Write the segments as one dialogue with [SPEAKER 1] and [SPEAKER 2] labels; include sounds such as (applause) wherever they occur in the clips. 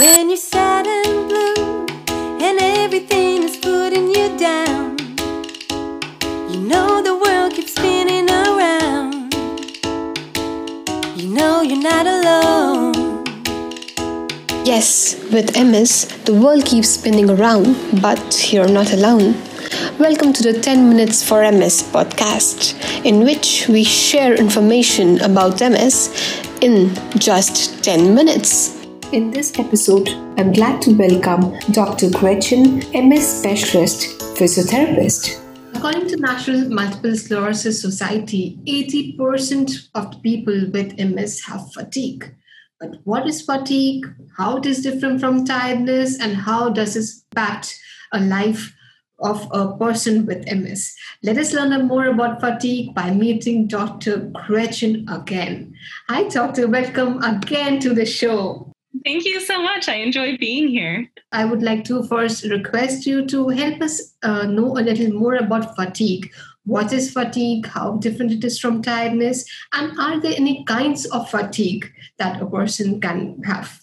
[SPEAKER 1] When you're sad and blue and everything is putting you down, you know the world keeps spinning around. You know you're not alone.
[SPEAKER 2] Yes, with MS, the world keeps spinning around, but you're not alone. Welcome to the 10 Minutes for MS podcast, in which we share information about MS in just 10 minutes.
[SPEAKER 3] In this episode, I'm glad to welcome Dr. Gretchen, MS specialist, physiotherapist.
[SPEAKER 4] According to National Multiple Sclerosis Society, 80% of people with MS have fatigue. But what is fatigue? How it is different from tiredness, and how does it impact a life of a person with MS. Let us learn more about fatigue by meeting Dr. Gretchen again. Hi, Doctor. Welcome again to the show.
[SPEAKER 5] Thank you so much. I enjoy being here.
[SPEAKER 4] I would like to first request you to help us uh, know a little more about fatigue. What is fatigue? How different it is from tiredness? And are there any kinds of fatigue that a person can have?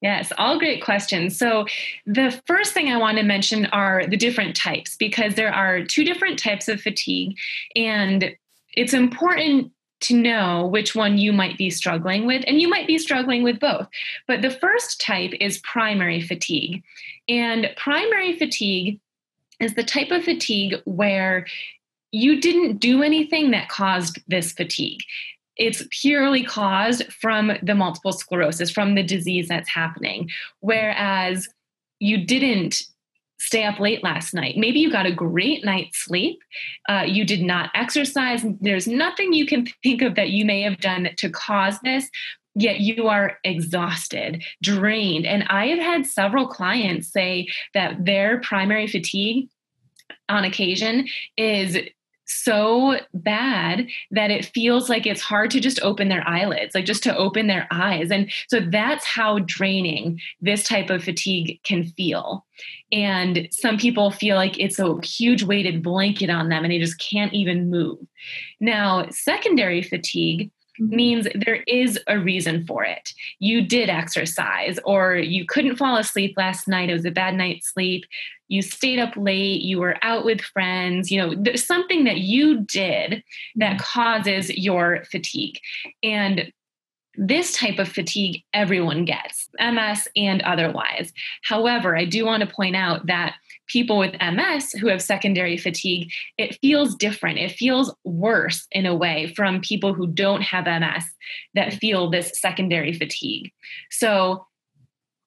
[SPEAKER 5] Yes, all great questions. So, the first thing I want to mention are the different types because there are two different types of fatigue, and it's important to know which one you might be struggling with, and you might be struggling with both. But the first type is primary fatigue. And primary fatigue is the type of fatigue where you didn't do anything that caused this fatigue it's purely caused from the multiple sclerosis, from the disease that's happening. Whereas you didn't stay up late last night. Maybe you got a great night's sleep. Uh, you did not exercise. There's nothing you can (laughs) think of that you may have done to cause this, yet you are exhausted, drained. And I have had several clients say that their primary fatigue on occasion is so bad that it feels like it's hard to just open their eyelids, like just to open their eyes. And so that's how draining this type of fatigue can feel. And some people feel like it's a huge weighted blanket on them and they just can't even move. Now, secondary fatigue. Means there is a reason for it. You did exercise, or you couldn't fall asleep last night. It was a bad night's sleep. You stayed up late. You were out with friends. You know, there's something that you did that mm-hmm. causes your fatigue. And this type of fatigue everyone gets, MS and otherwise. However, I do want to point out that people with MS who have secondary fatigue, it feels different. It feels worse in a way from people who don't have MS that feel this secondary fatigue. So,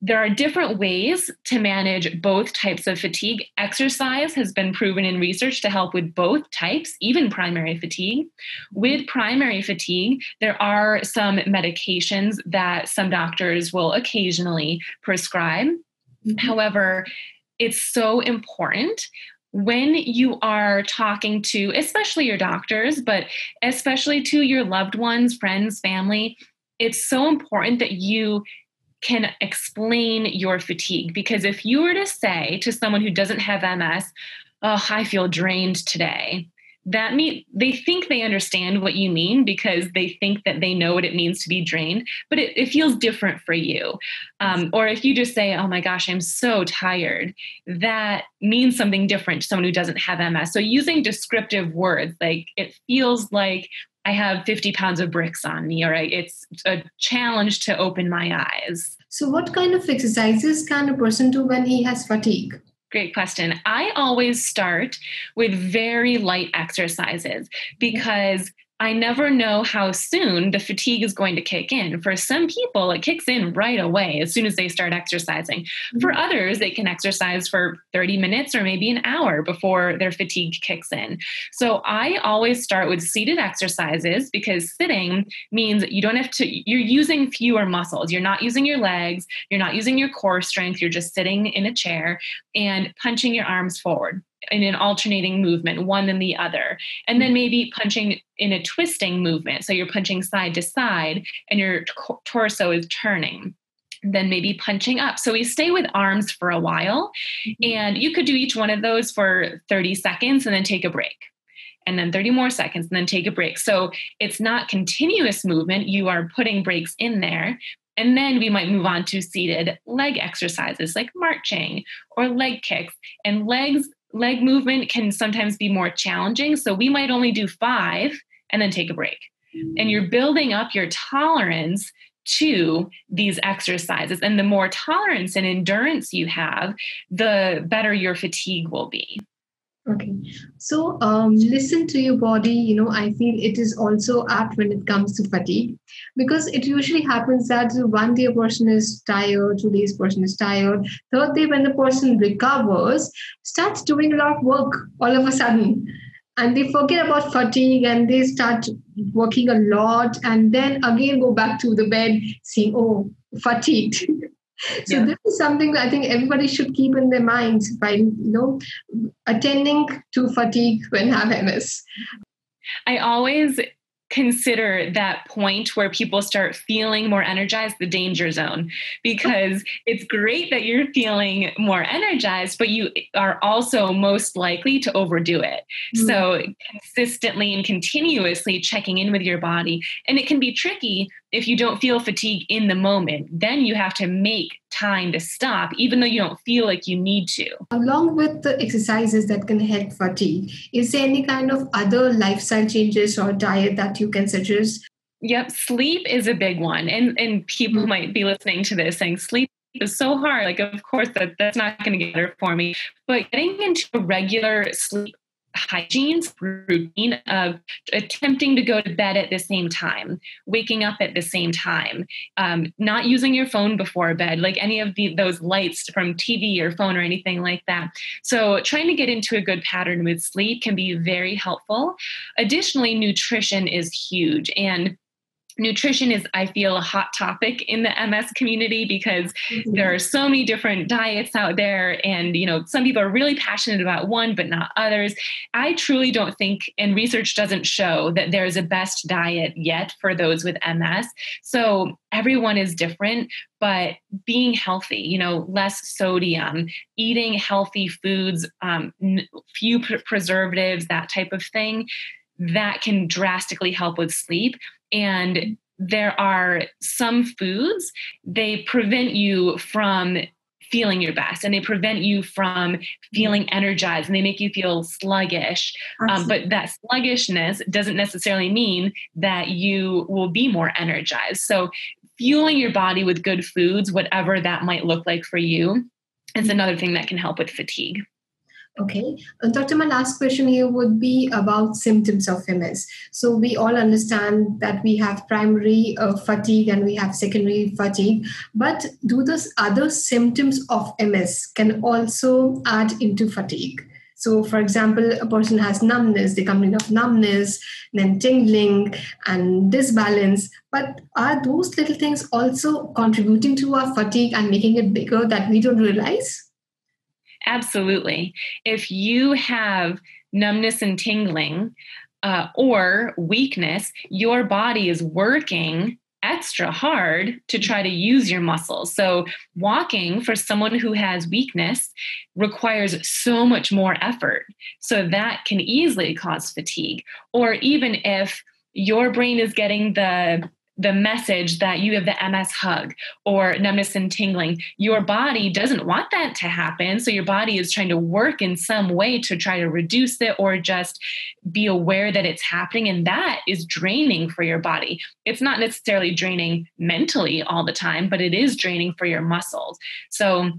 [SPEAKER 5] there are different ways to manage both types of fatigue. Exercise has been proven in research to help with both types, even primary fatigue. With primary fatigue, there are some medications that some doctors will occasionally prescribe. Mm-hmm. However, it's so important when you are talking to, especially your doctors, but especially to your loved ones, friends, family, it's so important that you can explain your fatigue. Because if you were to say to someone who doesn't have MS, oh, I feel drained today, that mean they think they understand what you mean because they think that they know what it means to be drained but it, it feels different for you um, or if you just say oh my gosh i'm so tired that means something different to someone who doesn't have ms so using descriptive words like it feels like i have 50 pounds of bricks on me or it's a challenge to open my eyes.
[SPEAKER 4] So what kind of exercises can a person do when he has fatigue?
[SPEAKER 5] Great question. I always start with very light exercises because I never know how soon the fatigue is going to kick in. For some people, it kicks in right away as soon as they start exercising. Mm-hmm. For others, they can exercise for 30 minutes or maybe an hour before their fatigue kicks in. So I always start with seated exercises because sitting means you don't have to, you're using fewer muscles. You're not using your legs, you're not using your core strength, you're just sitting in a chair and punching your arms forward in an alternating movement, one and the other. And then maybe punching in a twisting movement. So you're punching side to side and your torso is turning. Then maybe punching up. So we stay with arms for a while. Mm-hmm. And you could do each one of those for 30 seconds and then take a break and then 30 more seconds and then take a break. So it's not continuous movement. You are putting breaks in there, And then we might move on to seated leg exercises like marching or leg kicks. And legs, leg movement can sometimes be more challenging. So we might only do five and then take a break. And you're building up your tolerance to these exercises. And the more tolerance and endurance you have, the better your fatigue will be.
[SPEAKER 4] Okay. So um, listen to your body. You know, I feel it is also apt when it comes to fatigue because it usually happens that one day a person is tired, two days person is tired, third day when the person recovers, starts doing a lot of work all of a sudden. And they forget about fatigue and they start working a lot and then again go back to the bed saying, oh, fatigued. (laughs) (laughs) so yeah. this is something I think everybody should keep in their minds by you know attending to fatigue when have MS.
[SPEAKER 5] I always consider that point where people start feeling more energized the danger zone because (laughs) it's great that you're feeling more energized but you are also most likely to overdo it mm-hmm. so consistently and continuously checking in with your body and it can be tricky if you don't feel fatigue in the moment then you have to make time to stop, even though you don't feel like you need to.
[SPEAKER 4] Along with the exercises that can help fatigue, is there any kind of other lifestyle changes or diet that you can suggest?
[SPEAKER 5] Yep, sleep is a big one. And and people mm-hmm. might be listening to this saying sleep is so hard. Like, of course, that, that's not going to get better for me. But getting into a regular sleep hygiene routine of attempting to go to bed at the same time, waking up at the same time, um, not using your phone before bed, like any of the, those lights from TV or phone or anything like that. So, trying to get into a good pattern with sleep can be very helpful. Additionally, nutrition is huge. And nutrition is i feel a hot topic in the ms community because mm-hmm. there are so many different diets out there and you know some people are really passionate about one but not others. I truly don't think and research doesn't show that there's a best diet yet for those with ms so everyone is different but being healthy you know less sodium eating healthy foods um, few preservatives that type of thing that can drastically help with sleep and there are some foods, they prevent you from feeling your best and they prevent you from feeling energized and they make you feel sluggish. Um, but that sluggishness doesn't necessarily mean that you will be more energized. So, fueling your body with good foods, whatever that might look like for you, is another thing that can help with fatigue.
[SPEAKER 4] Okay. Uh, Doctor, my last question here would be about symptoms of MS. So we all understand that we have primary uh, fatigue and we have secondary fatigue, but do those other symptoms of MS can also add into fatigue? So, for example, a person has numbness, they come in of numbness, then tingling and disbalance. But are those little things also contributing to our fatigue and making it bigger that we don't realize?
[SPEAKER 5] Absolutely. If you have numbness and tingling uh, or weakness, your body is working extra hard to try to use your muscles. So, walking for someone who has weakness requires so much more effort. So, that can easily cause fatigue. Or even if your brain is getting the the message that you have the MS hug or numbness and tingling. Your body doesn't want that to happen. So your body is trying to work in some way to try to reduce it or just be aware that it's happening. And that is draining for your body. It's not necessarily draining mentally all the time, but it is draining for your muscles. So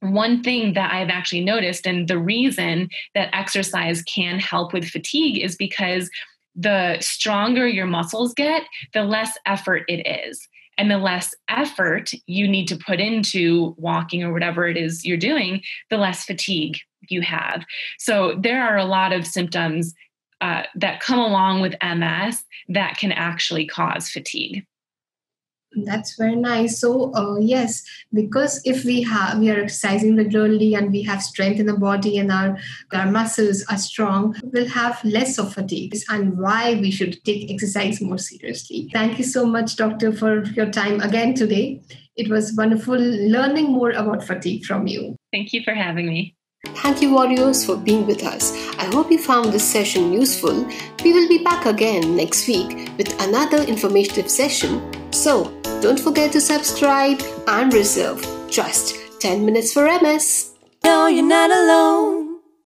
[SPEAKER 5] one thing that I've actually noticed, and the reason that exercise can help with fatigue is because the stronger your muscles get, the less effort it is. And the less effort you need to put into walking or whatever it is you're doing, the less fatigue you have. So there are a lot of symptoms uh, that come along with MS that can actually cause fatigue.
[SPEAKER 4] That's very nice. So uh, yes, because if we have we are exercising regularly and we have strength in the body and our our muscles are strong, we'll have less of fatigue. And why we should take exercise more seriously. Thank you so much, doctor, for your time again today. It was wonderful learning more about fatigue from you.
[SPEAKER 5] Thank you for having me.
[SPEAKER 3] Thank you, warriors, for being with us. I hope you found this session useful. We will be back again next week with another informative session. So,
[SPEAKER 4] Don't forget to subscribe and reserve just 10 minutes for MS.
[SPEAKER 1] No, you're not alone.